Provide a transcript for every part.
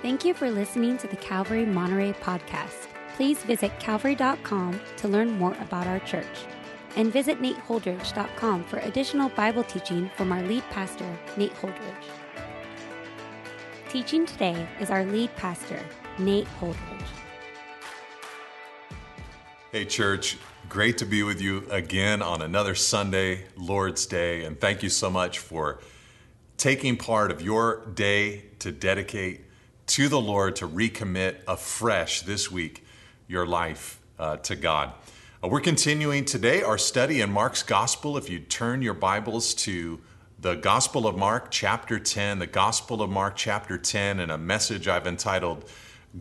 Thank you for listening to the Calvary Monterey podcast. Please visit calvary.com to learn more about our church. And visit nateholdridge.com for additional Bible teaching from our lead pastor, Nate Holdridge. Teaching today is our lead pastor, Nate Holdridge. Hey, church, great to be with you again on another Sunday, Lord's Day. And thank you so much for taking part of your day to dedicate to the Lord to recommit afresh this week your life uh, to God. Uh, we're continuing today our study in Mark's Gospel. If you turn your Bibles to the Gospel of Mark, chapter 10, the Gospel of Mark, chapter 10, and a message I've entitled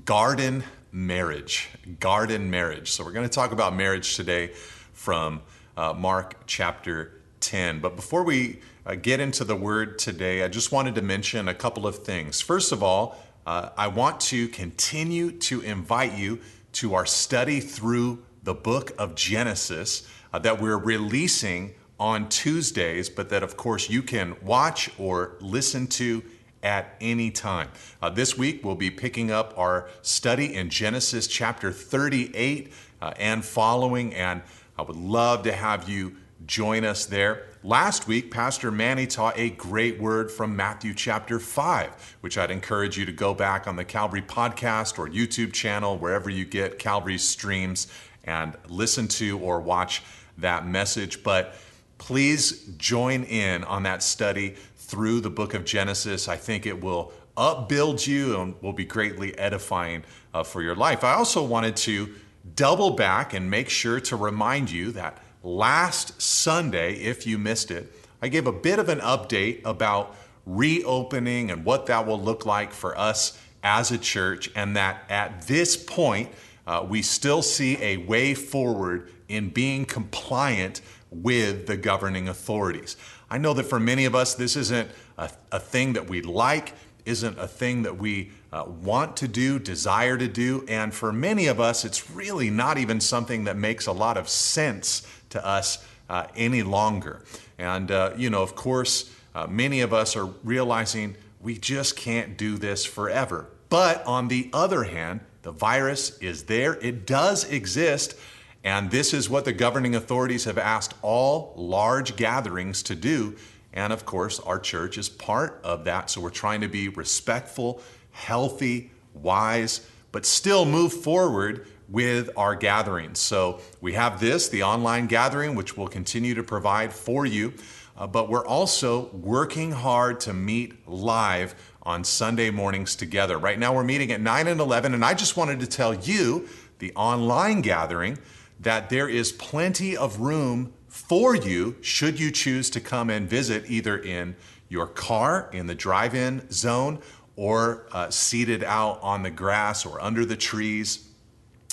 Garden Marriage. Garden Marriage. So we're going to talk about marriage today from uh, Mark chapter 10. But before we uh, get into the word today, I just wanted to mention a couple of things. First of all, uh, I want to continue to invite you to our study through the book of Genesis uh, that we're releasing on Tuesdays, but that of course you can watch or listen to at any time. Uh, this week we'll be picking up our study in Genesis chapter 38 uh, and following, and I would love to have you join us there. Last week, Pastor Manny taught a great word from Matthew chapter 5, which I'd encourage you to go back on the Calvary podcast or YouTube channel, wherever you get Calvary streams, and listen to or watch that message. But please join in on that study through the book of Genesis. I think it will upbuild you and will be greatly edifying uh, for your life. I also wanted to double back and make sure to remind you that last Sunday, if you missed it, I gave a bit of an update about reopening and what that will look like for us as a church, and that at this point, uh, we still see a way forward in being compliant with the governing authorities. I know that for many of us, this isn't a, a thing that we like, isn't a thing that we uh, want to do, desire to do, and for many of us, it's really not even something that makes a lot of sense to us uh, any longer. And, uh, you know, of course, uh, many of us are realizing we just can't do this forever. But on the other hand, the virus is there, it does exist. And this is what the governing authorities have asked all large gatherings to do. And of course, our church is part of that. So we're trying to be respectful, healthy, wise, but still move forward with our gatherings. So we have this, the online gathering, which we'll continue to provide for you. Uh, but we're also working hard to meet live on Sunday mornings together. Right now, we're meeting at 9 and 11, and I just wanted to tell you, the online gathering, that there is plenty of room for you should you choose to come and visit either in your car in the drive in zone or uh, seated out on the grass or under the trees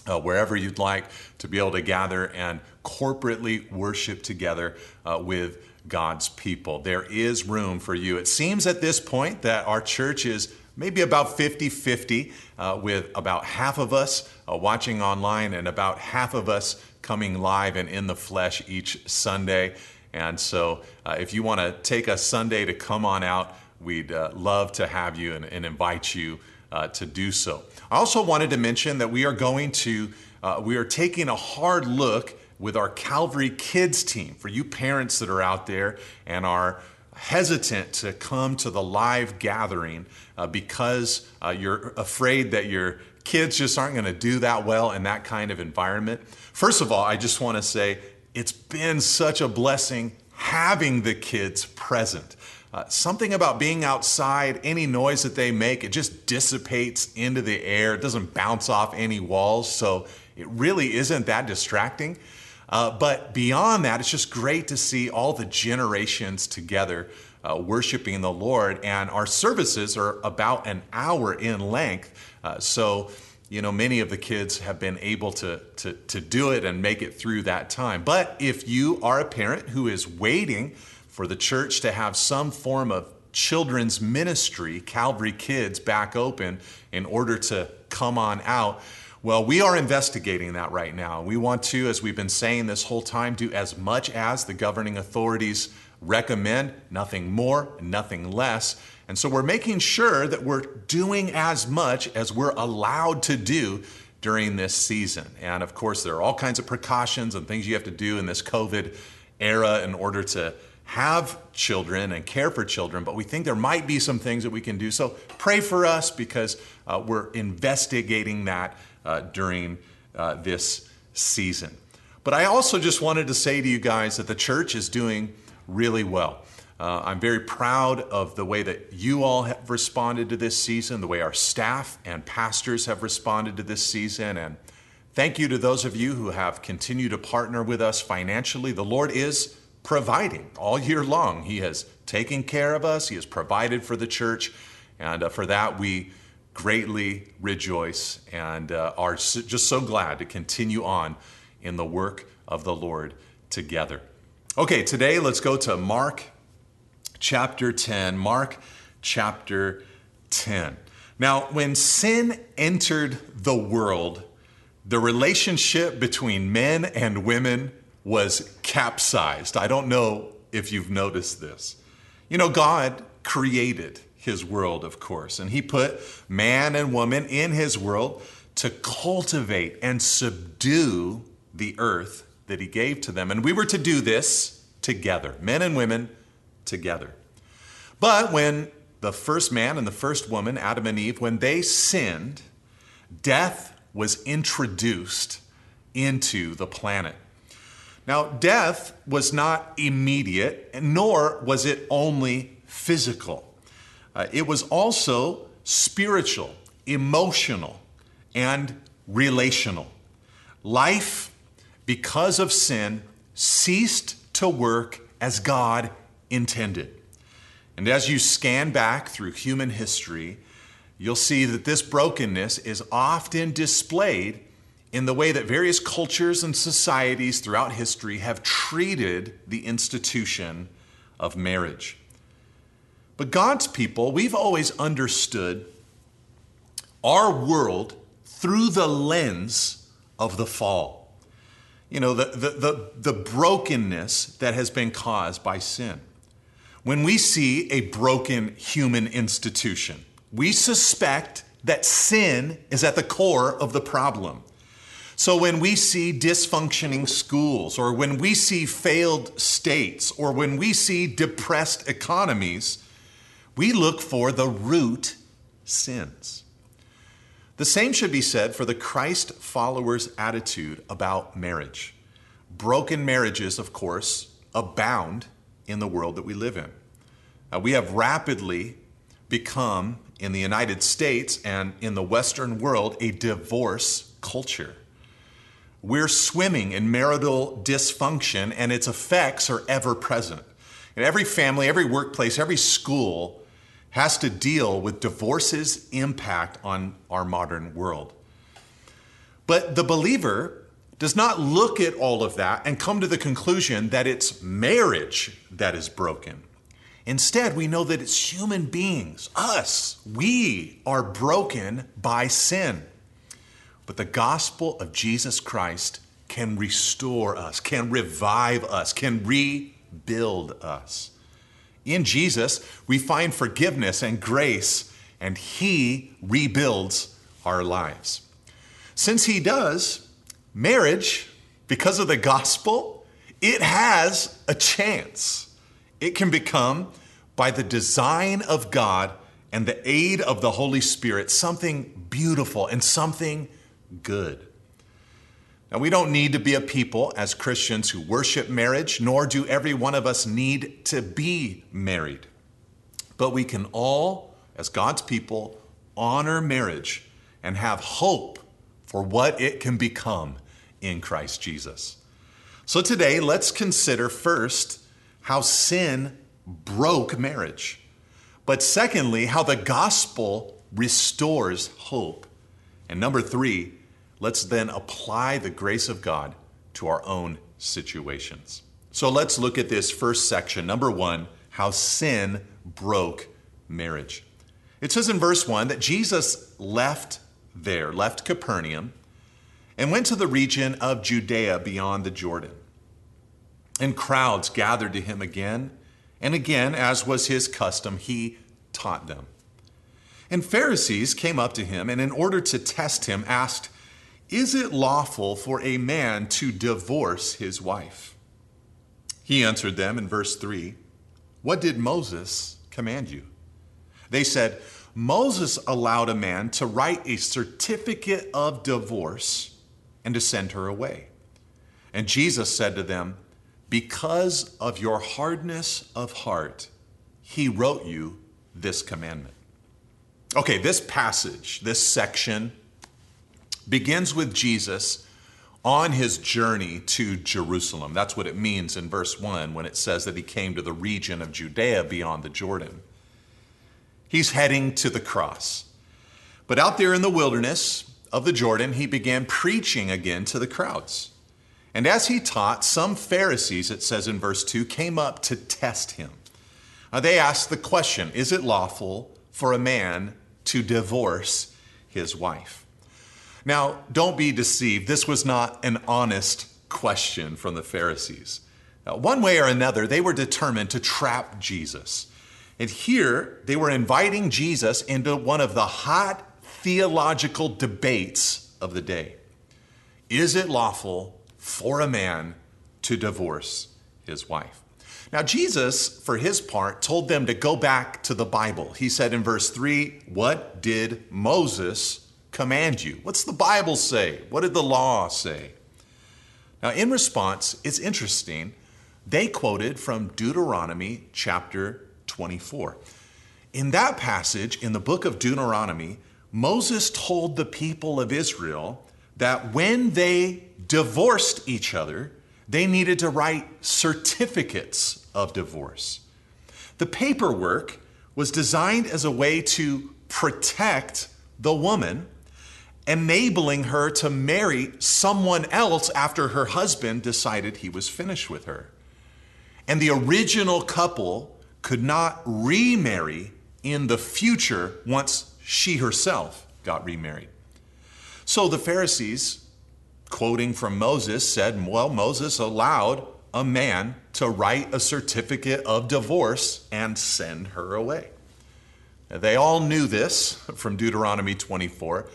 uh, wherever you'd like to be able to gather and corporately worship together uh, with God's people. There is room for you. It seems at this point that our church is maybe about 50 50, uh, with about half of us uh, watching online and about half of us coming live and in the flesh each Sunday. And so, uh, if you want to take a Sunday to come on out, we'd uh, love to have you and, and invite you uh, to do so. I also wanted to mention that we are going to, uh, we are taking a hard look with our Calvary Kids team. For you parents that are out there and are hesitant to come to the live gathering uh, because uh, you're afraid that your kids just aren't going to do that well in that kind of environment. First of all, I just want to say it's been such a blessing having the kids present. Uh, something about being outside, any noise that they make, it just dissipates into the air. It doesn't bounce off any walls. So it really isn't that distracting. Uh, but beyond that, it's just great to see all the generations together uh, worshiping the Lord. And our services are about an hour in length. Uh, so, you know, many of the kids have been able to, to, to do it and make it through that time. But if you are a parent who is waiting, for the church to have some form of children's ministry, Calvary Kids, back open in order to come on out. Well, we are investigating that right now. We want to, as we've been saying this whole time, do as much as the governing authorities recommend, nothing more, nothing less. And so we're making sure that we're doing as much as we're allowed to do during this season. And of course, there are all kinds of precautions and things you have to do in this COVID era in order to have children and care for children, but we think there might be some things that we can do. So pray for us because uh, we're investigating that uh, during uh, this season. But I also just wanted to say to you guys that the church is doing really well. Uh, I'm very proud of the way that you all have responded to this season, the way our staff and pastors have responded to this season. And thank you to those of you who have continued to partner with us financially. The Lord is providing all year long. He has taken care of us, He has provided for the church. And uh, for that, we greatly rejoice and uh, are just so glad to continue on in the work of the Lord together. Okay, today let's go to Mark chapter 10. Mark chapter 10. Now, when sin entered the world, the relationship between men and women was capsized. I don't know if you've noticed this. You know, God created his world, of course, and he put man and woman in his world to cultivate and subdue the earth that he gave to them. And we were to do this together, men and women together. But when the first man and the first woman, Adam and Eve, when they sinned, death was introduced into the planet. Now, death was not immediate, nor was it only physical. Uh, it was also spiritual, emotional, and relational. Life, because of sin, ceased to work as God intended. And as you scan back through human history, you'll see that this brokenness is often displayed in the way that various cultures and societies throughout history have treated the institution of marriage. But God's people, we've always understood our world through the lens of the fall. You know, the, the, the, the brokenness that has been caused by sin. When we see a broken human institution, we suspect that sin is at the core of the problem. So when we see dysfunctioning schools, or when we see failed states, or when we see depressed economies, we look for the root sins. The same should be said for the Christ followers' attitude about marriage. Broken marriages, of course, abound in the world that we live in. We have rapidly become, in the United States and in the Western world, a divorce culture. We're swimming in marital dysfunction, and its effects are ever present. And every family, every workplace, every school has to deal with divorce's impact on our modern world. But the believer does not look at all of that and come to the conclusion that it's marriage that is broken. Instead, we know that it's human beings, us. We are broken by sin. But the gospel of Jesus Christ can restore us, can revive us, can rebuild us. In Jesus, we find forgiveness and grace, and He rebuilds our lives. Since He does, Marriage, because of the gospel, it has a chance. It can become, by the design of God and the aid of the Holy Spirit, something beautiful and something good. Now, we don't need to be a people as Christians who worship marriage, nor do every one of us need to be married. But we can all, as God's people, honor marriage and have hope for what it can become in Christ Jesus. So today, let's consider first how sin broke marriage, but secondly, how the gospel restores hope. And number three, let's then apply the grace of God to our own situations. So let's look at this first section. Number one, how sin broke marriage. It says in verse one that Jesus left there, left Capernaum and went to the region of Judea beyond the Jordan. And crowds gathered to him again, And again, as was his custom, he taught them. And Pharisees came up to him and, in order to test him, asked, Is it lawful for a man to divorce his wife? He answered them in verse 3 What did Moses command you? They said, Moses allowed a man to write a certificate of divorce and to send her away. And Jesus said to them, Because of your hardness of heart, he wrote you this commandment. Okay, this passage, this section, begins with Jesus on his journey to Jerusalem. That's what it means in verse 1 when it says that he came to the region of Judea beyond the Jordan. He's heading to the cross. But out there in the wilderness of the Jordan, he began preaching again to the crowds. And as he taught, some Pharisees, it says in verse 2, came up to test him. Now they asked the question Is it lawful for a man to divorce his wife? Now, don't be deceived. This was not an honest question from the Pharisees. Now, one way or another, they were determined to trap Jesus. And here, they were inviting Jesus into one of the hot theological debates of the day. Is it lawful for a man to divorce his wife? Now, Jesus, for his part, told them to go back to the Bible. He said in verse 3, What did Moses command you? What's the Bible say? What did the law say? Now, in response, it's interesting. They quoted from Deuteronomy chapter 24. In that passage, in the book of Deuteronomy, Moses told the people of Israel that when they divorced each other, they needed to write certificates of divorce. The paperwork was designed as a way to protect the woman, enabling her to marry someone else after her husband decided he was finished with her. And the original couple could not remarry in the future once she herself got remarried. So the Pharisees, quoting from Moses, said, Well, Moses allowed a man to write a certificate of divorce and send her away. They all knew this from Deuteronomy 24.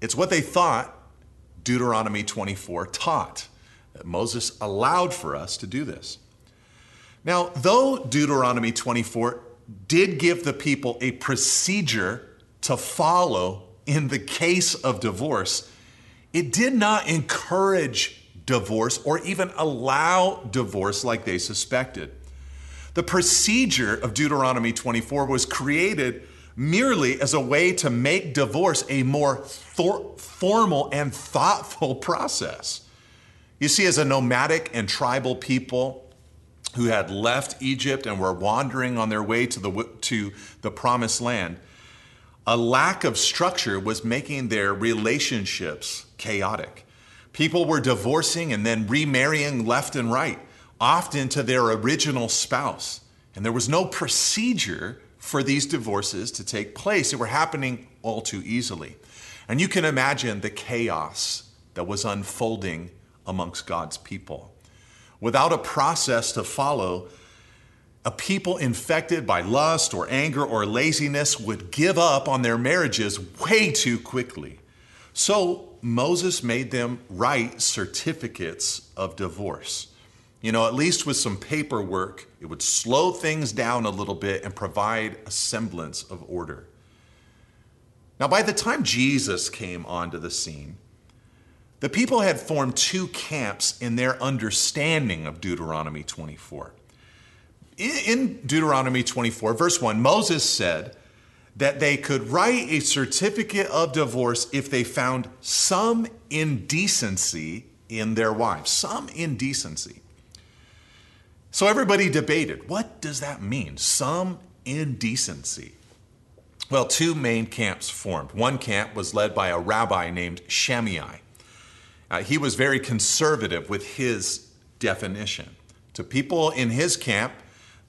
It's what they thought Deuteronomy 24 taught. That Moses allowed for us to do this. Now, though Deuteronomy 24 did give the people a procedure to follow in the case of divorce, it did not encourage divorce or even allow divorce like they suspected. The procedure of Deuteronomy 24 was created merely as a way to make divorce a more thor- formal and thoughtful process. You see, as a nomadic and tribal people, who had left Egypt and were wandering on their way to the, to the promised land, a lack of structure was making their relationships chaotic. People were divorcing and then remarrying left and right, often to their original spouse. And there was no procedure for these divorces to take place. They were happening all too easily. And you can imagine the chaos that was unfolding amongst God's people without a process to follow, a people infected by lust or anger or laziness would give up on their marriages way too quickly. So Moses made them write certificates of divorce. You know, at least with some paperwork, it would slow things down a little bit and provide a semblance of order. Now, by the time Jesus came onto the scene, the people had formed two camps in their understanding of Deuteronomy 24. In Deuteronomy 24, verse 1, Moses said that they could write a certificate of divorce if they found some indecency in their wives, some indecency. So everybody debated what does that mean? Some indecency. Well, two main camps formed. One camp was led by a rabbi named Shammai. Uh, he was very conservative with his definition. To people in his camp,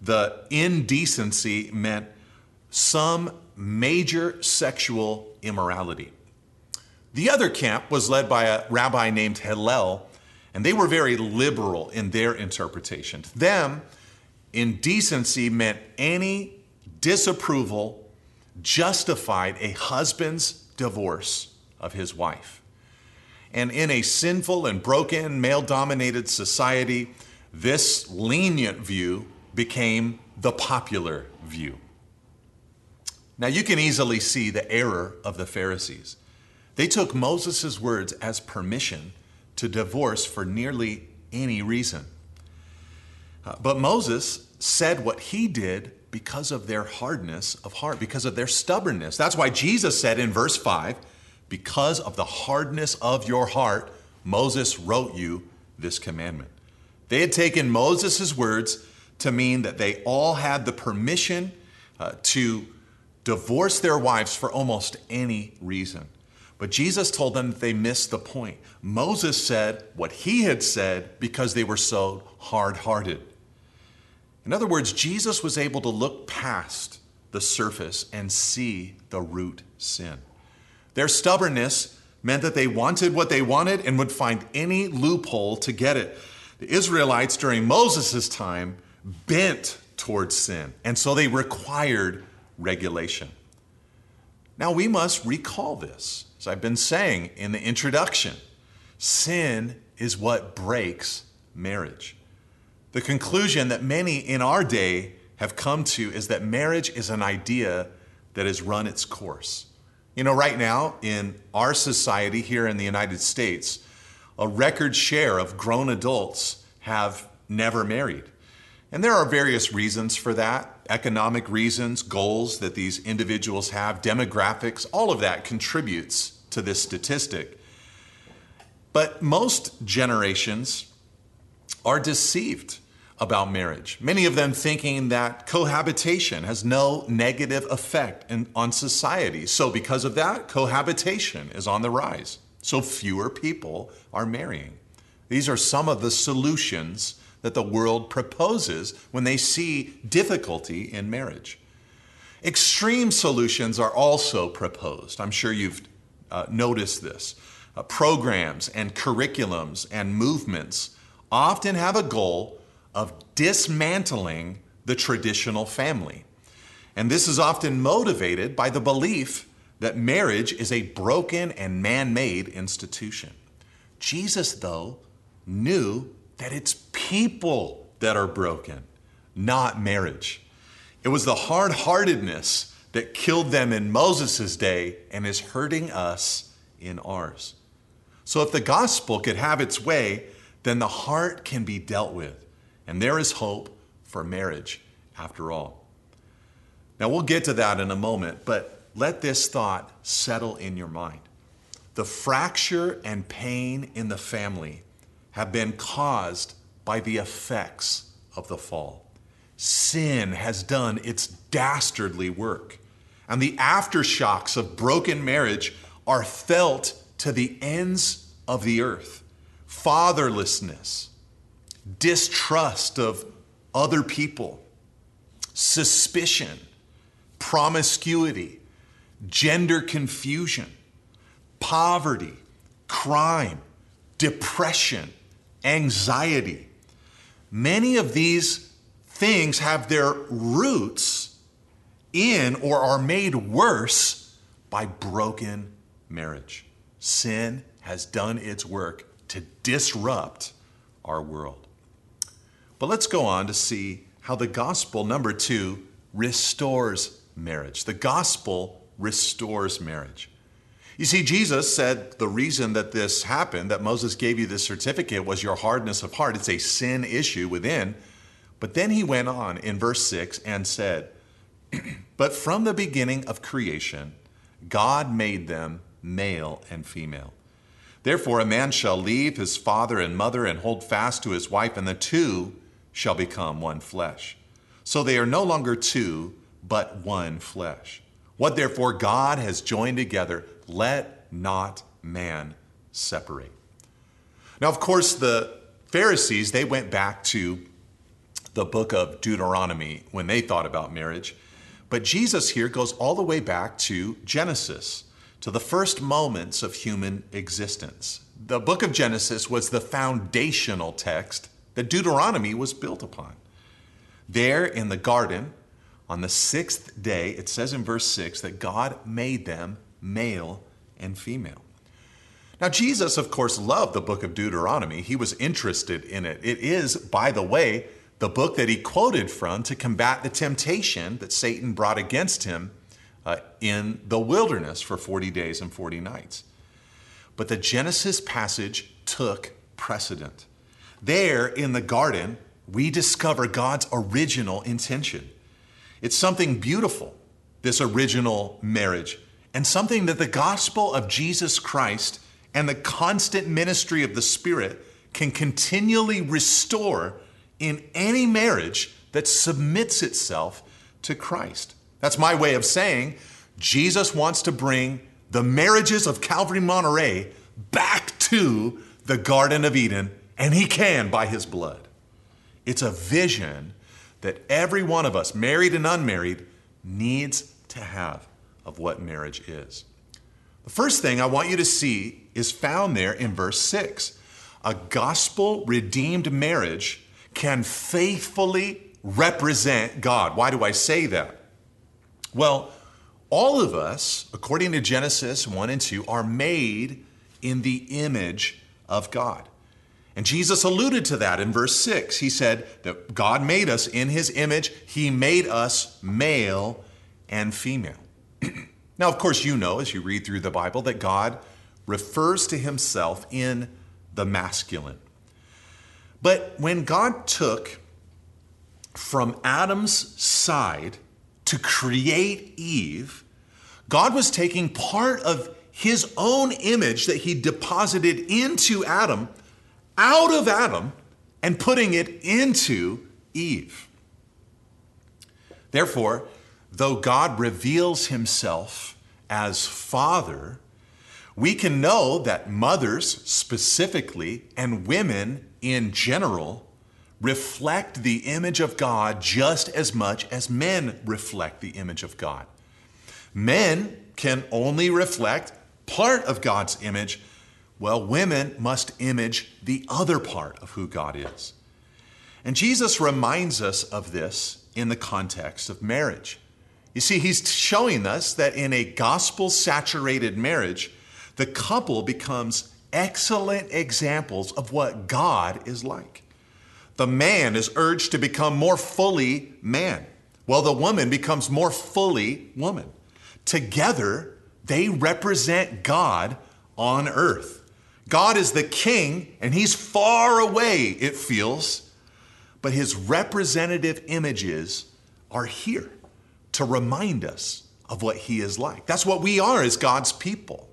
the indecency meant some major sexual immorality. The other camp was led by a rabbi named Hillel, and they were very liberal in their interpretation. To them, Indecency meant any disapproval justified a husband's divorce of his wife. And in a sinful and broken, male dominated society, this lenient view became the popular view. Now, you can easily see the error of the Pharisees. They took Moses' words as permission to divorce for nearly any reason. Uh, but Moses said what he did because of their hardness of heart, because of their stubbornness. That's why Jesus said in verse 5 because of the hardness of your heart, Moses wrote you this commandment. They had taken Moses' words to mean that they all had the permission uh, to divorce their wives for almost any reason. But Jesus told them that they missed the point. Moses said what he had said because they were so hard hearted. In other words, Jesus was able to look past the surface and see the root sin. Their stubbornness meant that they wanted what they wanted and would find any loophole to get it. The Israelites during Moses' time bent towards sin, and so they required regulation. Now we must recall this, as I've been saying in the introduction. Sin is what breaks marriage. The conclusion that many in our day have come to is that marriage is an idea that has run its course. You know, right now in our society here in the United States, a record share of grown adults have never married. And there are various reasons for that economic reasons, goals that these individuals have, demographics, all of that contributes to this statistic. But most generations are deceived about marriage, many of them thinking that cohabitation has no negative effect in, on society. So, because of that, cohabitation is on the rise. So, fewer people are marrying. These are some of the solutions that the world proposes when they see difficulty in marriage. Extreme solutions are also proposed. I'm sure you've uh, noticed this. Uh, programs and curriculums and movements often have a goal of dismantling the traditional family. And this is often motivated by the belief that marriage is a broken and man made institution. Jesus, though, knew that it's people that are broken, not marriage. It was the hard heartedness that killed them in Moses' day and is hurting us in ours. So, if the gospel could have its way, then the heart can be dealt with. And there is hope for marriage after all. Now, we'll get to that in a moment, but let this thought settle in your mind. The fracture and pain in the family have been caused by the effects of the fall. Sin has done its dastardly work, and the aftershocks of broken marriage are felt to the ends of the earth. Fatherlessness, distrust of other people, suspicion, promiscuity, gender confusion, poverty, crime, depression, anxiety. Many of these things have their roots in or are made worse by broken marriage. Sin has done its work to disrupt our world. But let's go on to see how the gospel, number two, restores marriage. The gospel restores marriage. You see, Jesus said the reason that this happened, that Moses gave you this certificate, was your hardness of heart. It's a sin issue within. But then he went on in verse 6 and said, But from the beginning of creation, God made them male and female. Therefore, a man shall leave his father and mother and hold fast to his wife, and the two shall become one flesh. So they are no longer two, but one flesh. What therefore God has joined together, let not man separate. Now, of course, the Pharisees, they went back to the book of Deuteronomy when they thought about marriage. But Jesus here goes all the way back to Genesis, to the first moments of human existence. The book of Genesis was the foundational text that Deuteronomy was built upon. There in the garden, on the sixth day, it says in verse 6 that God made them male and female. Now, Jesus, of course, loved the book of Deuteronomy. He was interested in it. It is, by the way, the book that he quoted from to combat the temptation that Satan brought against him uh, in the wilderness for 40 days and 40 nights. But the Genesis passage took precedent. There in the garden, we discover God's original intention. It's something beautiful, this original marriage, and something that the gospel of Jesus Christ and the constant ministry of the Spirit can continually restore in any marriage that submits itself to Christ. That's my way of saying Jesus wants to bring the marriages of Calvary Monterey back to the Garden of Eden, and he can by his blood. It's a vision that every one of us, married and unmarried, needs to have of what marriage is. The first thing I want you to see is found there in verse 6. A gospel redeemed marriage can faithfully represent God. Why do I say that? Well, all of us, according to Genesis 1 and 2, are made in the image of God. And Jesus alluded to that in verse 6. He said that God made us in his image, he made us male and female. Now, of course, you know as you read through the Bible that God refers to himself in the masculine. But when God took from Adam's side to create Eve, God was taking part of his own image that he deposited into Adam out of Adam and putting it into Eve. Therefore, though God reveals himself as Father, we can know that mothers specifically and women in general reflect the image of God just as much as men reflect the image of God. Men can only reflect part of God's image. Well, women must image the other part of who God is. And Jesus reminds us of this in the context of marriage. You see, he's showing us that in a gospel saturated marriage, the couple becomes excellent examples of what God is like. The man is urged to become more fully man, while the woman becomes more fully woman. Together, they represent God on earth. God is the king, and he's far away, it feels, but his representative images are here to remind us of what he is like. That's what we are as God's people.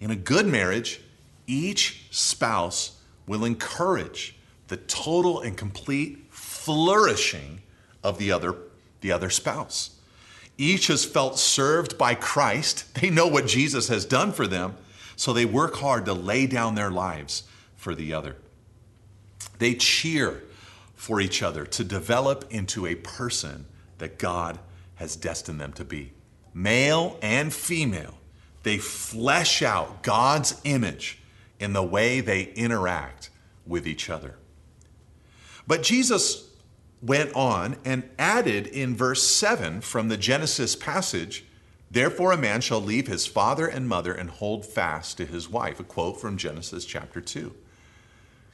In a good marriage, each spouse will encourage the total and complete flourishing of the other, the other spouse. Each has felt served by Christ. They know what Jesus has done for them, so they work hard to lay down their lives for the other. They cheer for each other to develop into a person that God has destined them to be. Male and female they flesh out God's image in the way they interact with each other. But Jesus went on and added in verse 7 from the Genesis passage, Therefore a man shall leave his father and mother and hold fast to his wife, a quote from Genesis chapter 2.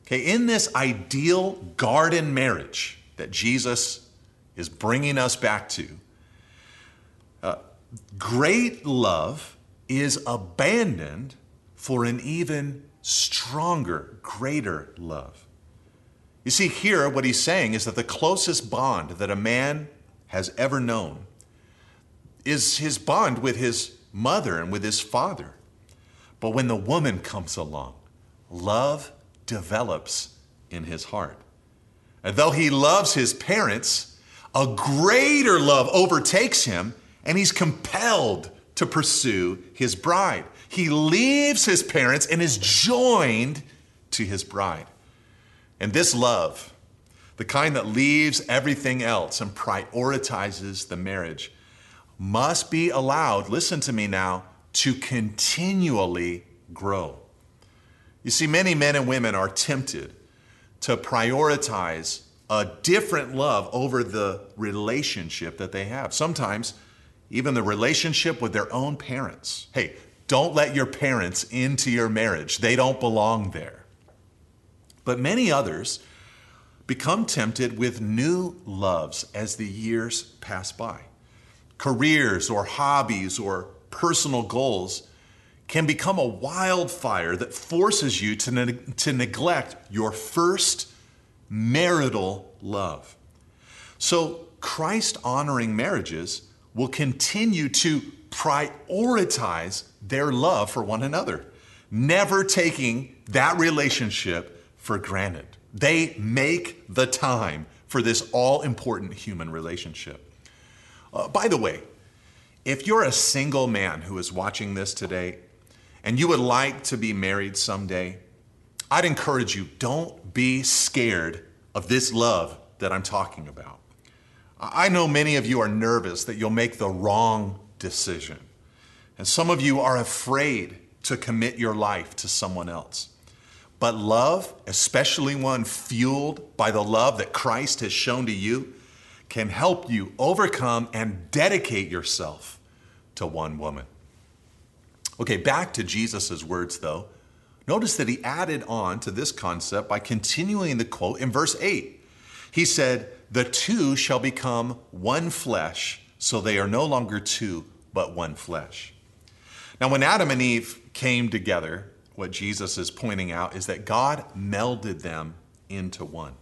Okay, in this ideal garden marriage that Jesus is bringing us back to, great love is abandoned for an even stronger, greater love. You see, here, what he's saying is that the closest bond that a man has ever known is his bond with his mother and with his father. But when the woman comes along, love develops in his heart. And though he loves his parents, a greater love overtakes him, and he's compelled to pursue his bride. He leaves his parents and is joined to his bride. And this love, the kind that leaves everything else and prioritizes the marriage, must be allowed, listen to me now, to continually grow. You see, many men and women are tempted to prioritize a different love over the relationship that they have. Sometimes, even the relationship with their own parents. Hey, don't let your parents into your marriage, they don't belong there. But many others become tempted with new loves as the years pass by. Careers or hobbies or personal goals can become a wildfire that forces you to, ne- to neglect your first marital love. So, Christ honoring marriages will continue to prioritize their love for one another, never taking that relationship for granted. They make the time for this all important human relationship. Uh, by the way, if you're a single man who is watching this today and you would like to be married someday, I'd encourage you don't be scared of this love that I'm talking about. I know many of you are nervous that you'll make the wrong decision. And some of you are afraid to commit your life to someone else. But love, especially one fueled by the love that Christ has shown to you, can help you overcome and dedicate yourself to one woman. Okay, back to Jesus' words though. Notice that he added on to this concept by continuing the quote in verse 8. He said, The two shall become one flesh, so they are no longer two, but one flesh. Now, when Adam and Eve came together, what Jesus is pointing out is that God melded them into one.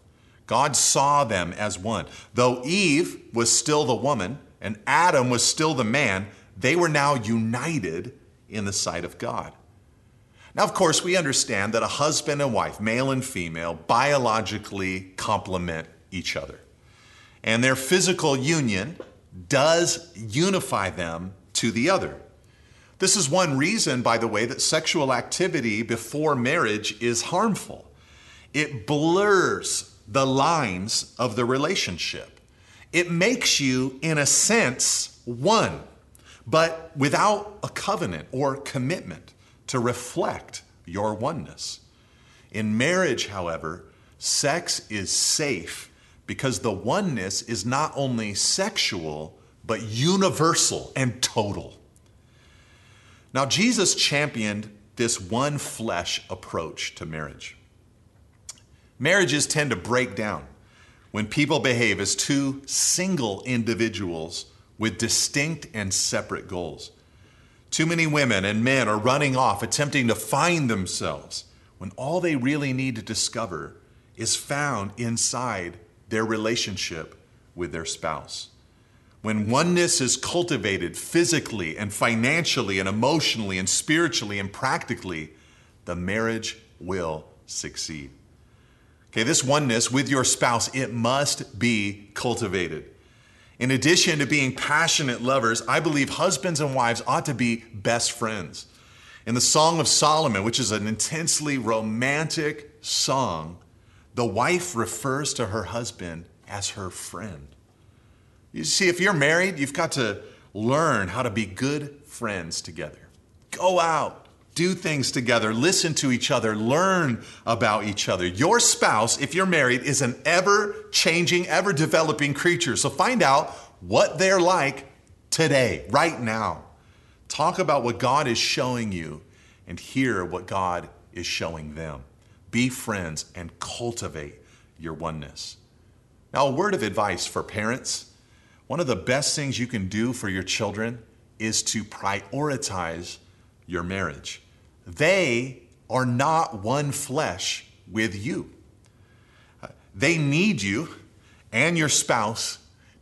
God saw them as one. Though Eve was still the woman and Adam was still the man, they were now united in the sight of God. Now, of course, we understand that a husband and wife, male and female, biologically complement each other. And their physical union does unify them to the other. This is one reason, by the way, that sexual activity before marriage is harmful. It blurs the lines of the relationship. It makes you, in a sense, one but without a covenant or commitment to reflect your oneness. In marriage, however, sex is safe because the oneness is not only sexual, but universal and total. Now, Jesus championed this one flesh approach to marriage. Marriages tend to break down when people behave as two single individuals with distinct and separate goals. Too many women and men are running off attempting to find themselves when all they really need to discover is found inside their relationship with their spouse. When oneness is cultivated physically and financially and emotionally and spiritually and practically, the marriage will succeed. Okay, this oneness with your spouse, it must be cultivated. In addition to being passionate lovers, I believe husbands and wives ought to be best friends. In the Song of Solomon, which is an intensely romantic song, the wife refers to her husband as her friend. You see, if you're married, you've got to learn how to be good friends together. Go out, do things together, listen to each other, learn about each other. Your spouse, if you're married, is an ever changing, ever developing creature. So find out what they're like today, right now. Talk about what God is showing you and hear what God is showing them. Be friends and cultivate your oneness. Now, a word of advice for parents one of the best things you can do for your children is to prioritize your marriage. They are not one flesh with you. They need you and your spouse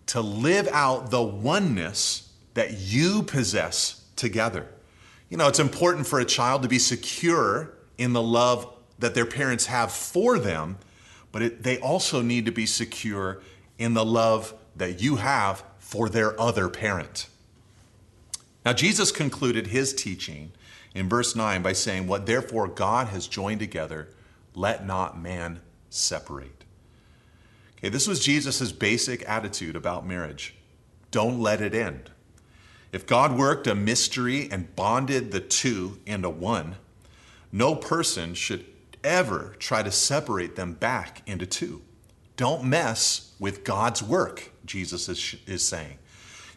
to live out the oneness that you possess together. You know, it's important for a child to be secure in the love that their parents have for them, but it, they also need to be secure in the love that you have for their other parent. Now, Jesus concluded his teaching in verse 9 by saying, What therefore God has joined together, let not man separate. Okay, this was Jesus' basic attitude about marriage. Don't let it end. If God worked a mystery and bonded the two into one, no person should ever try to separate them back into two. don't mess with God's work, Jesus is, is saying.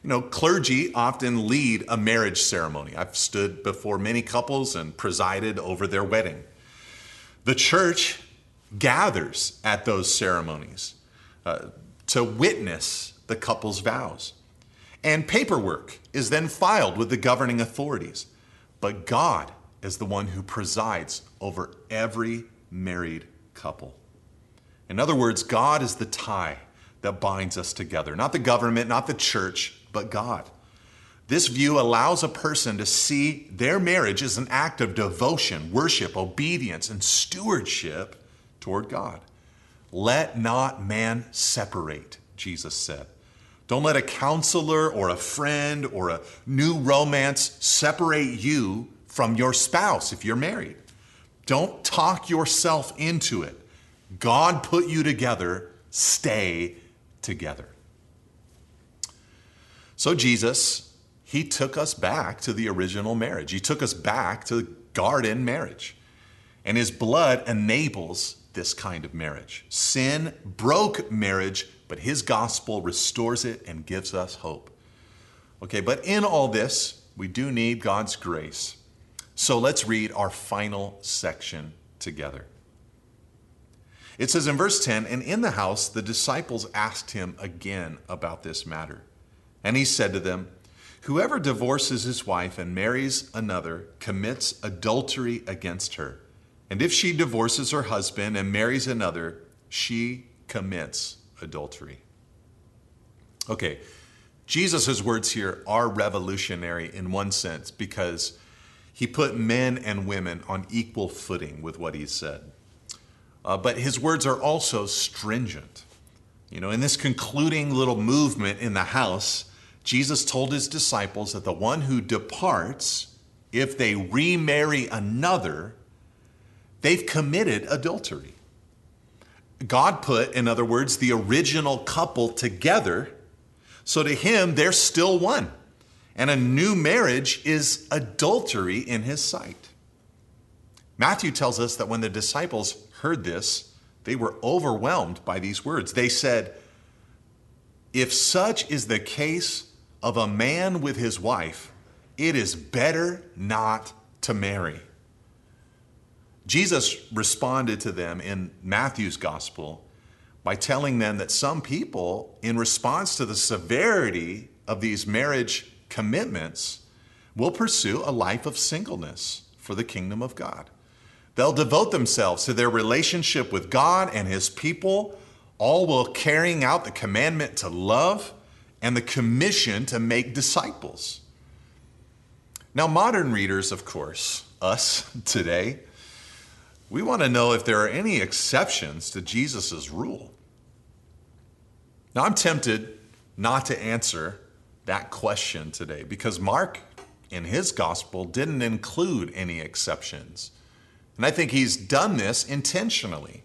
You know, clergy often lead a marriage ceremony. I've stood before many couples and presided over their wedding. The church gathers at those ceremonies uh, to witness the couple's vows. And paperwork is then filed with the governing authorities. But God is the one who presides over every married couple. In other words, God is the tie that binds us together, not the government, not the church, but God. This view allows a person to see their marriage as an act of devotion, worship, obedience, and stewardship toward God. Let not man separate, Jesus said. Don't let a counselor or a friend or a new romance separate you from your spouse if you're married. Don't talk yourself into it. God put you together, stay together. So, Jesus, he took us back to the original marriage. He took us back to the garden marriage. And his blood enables this kind of marriage. Sin broke marriage, but his gospel restores it and gives us hope. Okay, but in all this, we do need God's grace. So let's read our final section together. It says in verse 10 And in the house, the disciples asked him again about this matter. And he said to them, Whoever divorces his wife and marries another commits adultery against her. And if she divorces her husband and marries another, she commits adultery. Okay, Jesus' words here are revolutionary in one sense because he put men and women on equal footing with what he said. Uh, but his words are also stringent. You know, in this concluding little movement in the house, Jesus told his disciples that the one who departs, if they remarry another, they've committed adultery. God put, in other words, the original couple together. So to him, they're still one. And a new marriage is adultery in his sight. Matthew tells us that when the disciples heard this, they were overwhelmed by these words. They said, If such is the case of a man with his wife, it is better not to marry. Jesus responded to them in Matthew's gospel by telling them that some people, in response to the severity of these marriage commitments, will pursue a life of singleness for the kingdom of God. They'll devote themselves to their relationship with God and His people, all while carrying out the commandment to love and the commission to make disciples. Now, modern readers, of course, us today, we want to know if there are any exceptions to Jesus' rule. Now, I'm tempted not to answer that question today because Mark, in his gospel, didn't include any exceptions. And I think he's done this intentionally.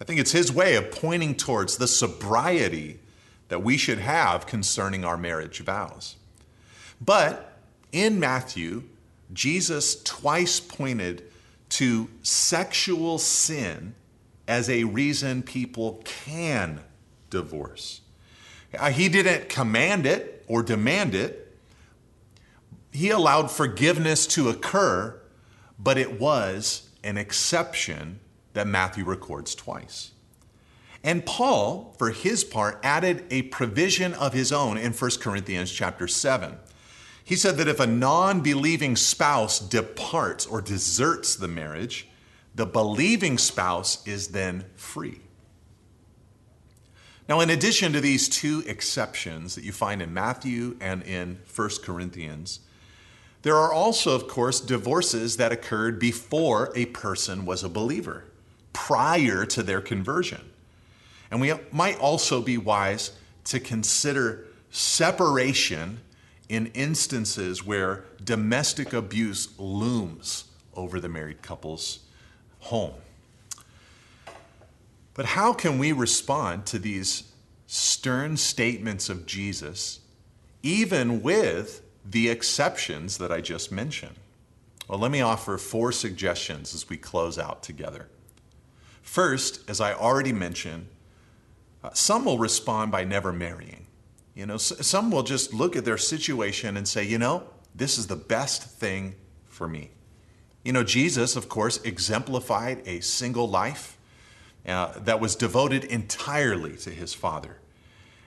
I think it's his way of pointing towards the sobriety that we should have concerning our marriage vows. But in Matthew, Jesus twice pointed to sexual sin as a reason people can divorce. Uh, he didn't command it or demand it. He allowed forgiveness to occur, but it was an exception that Matthew records twice. And Paul, for his part, added a provision of his own in 1 Corinthians chapter 7. He said that if a non believing spouse departs or deserts the marriage, the believing spouse is then free. Now, in addition to these two exceptions that you find in Matthew and in 1 Corinthians, there are also, of course, divorces that occurred before a person was a believer, prior to their conversion. And we might also be wise to consider separation in instances where domestic abuse looms over the married couple's home. But how can we respond to these stern statements of Jesus, even with the exceptions that I just mentioned? Well, let me offer four suggestions as we close out together. First, as I already mentioned, Uh, some will respond by never marrying. You know, some will just look at their situation and say, you know, this is the best thing for me. You know, Jesus, of course, exemplified a single life uh, that was devoted entirely to his Father.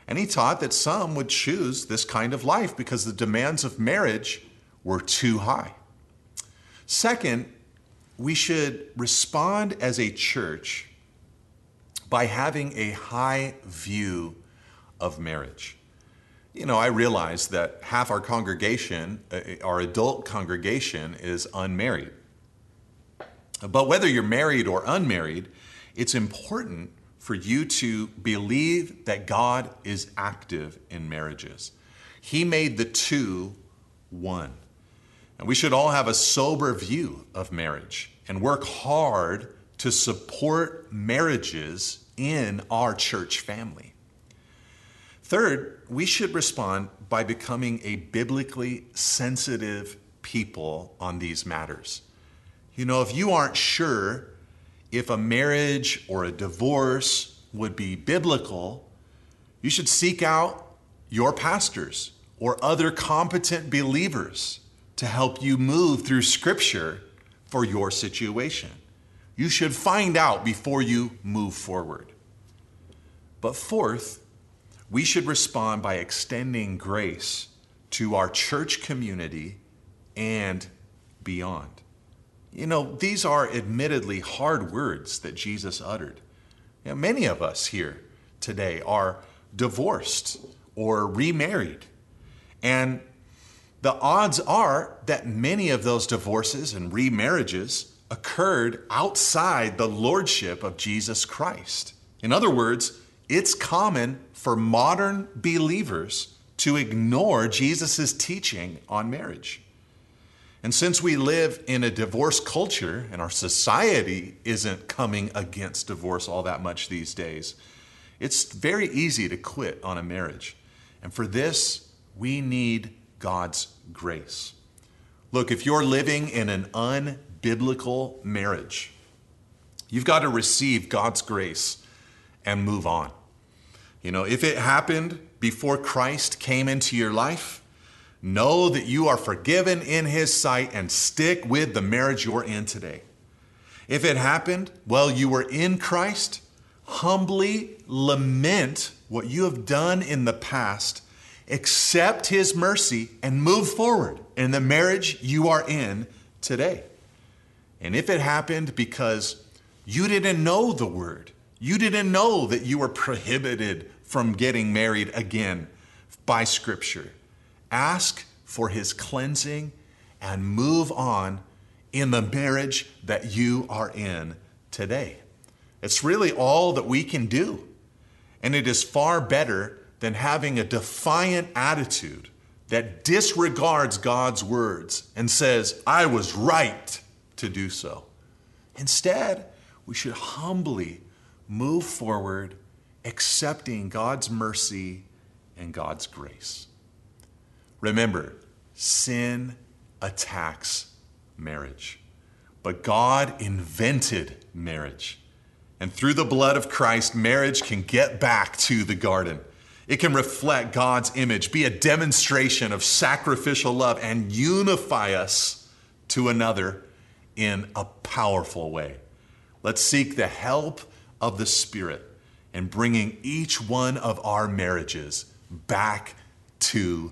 And he taught that some would choose this kind of life because the demands of marriage were too high. Second, we should respond as a church by having a high view of marriage. You know, I realize that half our congregation, uh, our adult congregation, is unmarried. But whether you're married or unmarried, it's important for you to believe that God is active in marriages. He made the two one. And we should all have a sober view of marriage and work hard to support marriages in our church family. Third, we should respond by becoming a biblically sensitive people on these matters. You know, if you aren't sure if a marriage or a divorce would be biblical, you should seek out your pastors or other competent believers to help you move through Scripture for your situation. You should find out before you move forward. But fourth, we should respond by extending grace to our church community and beyond. You know, these are admittedly hard words that Jesus uttered. You know, many of us here today are divorced or remarried. And the odds are that many of those divorces and remarriages occurred outside the lordship of Jesus Christ. In other words, it's common for modern believers to ignore Jesus' teaching on marriage. And since we live in a divorce culture and our society isn't coming against divorce all that much these days, it's very easy to quit on a marriage. And for this, we need God's grace. Look, if you're living in an unbiblical marriage, you've got to receive God's grace and move on. You know, if it happened before Christ came into your life, Know that you are forgiven in His sight and stick with the marriage you're in today. If it happened while you were in Christ, humbly lament what you have done in the past, accept His mercy, and move forward in the marriage you are in today. And if it happened because you didn't know the word, you didn't know that you were prohibited from getting married again by Scripture ask for his cleansing and move on in the marriage that you are in today. It's really all that we can do. And it is far better than having a defiant attitude that disregards God's words and says, I was right to do so. Instead, we should humbly move forward, accepting God's mercy and God's grace. Remember, sin attacks marriage, but God invented marriage. And through the blood of Christ, marriage can get back to the garden. It can reflect God's image, be a demonstration of sacrificial love, and unify us to another in a powerful way. Let's seek the help of the Spirit in bringing each one of our marriages back to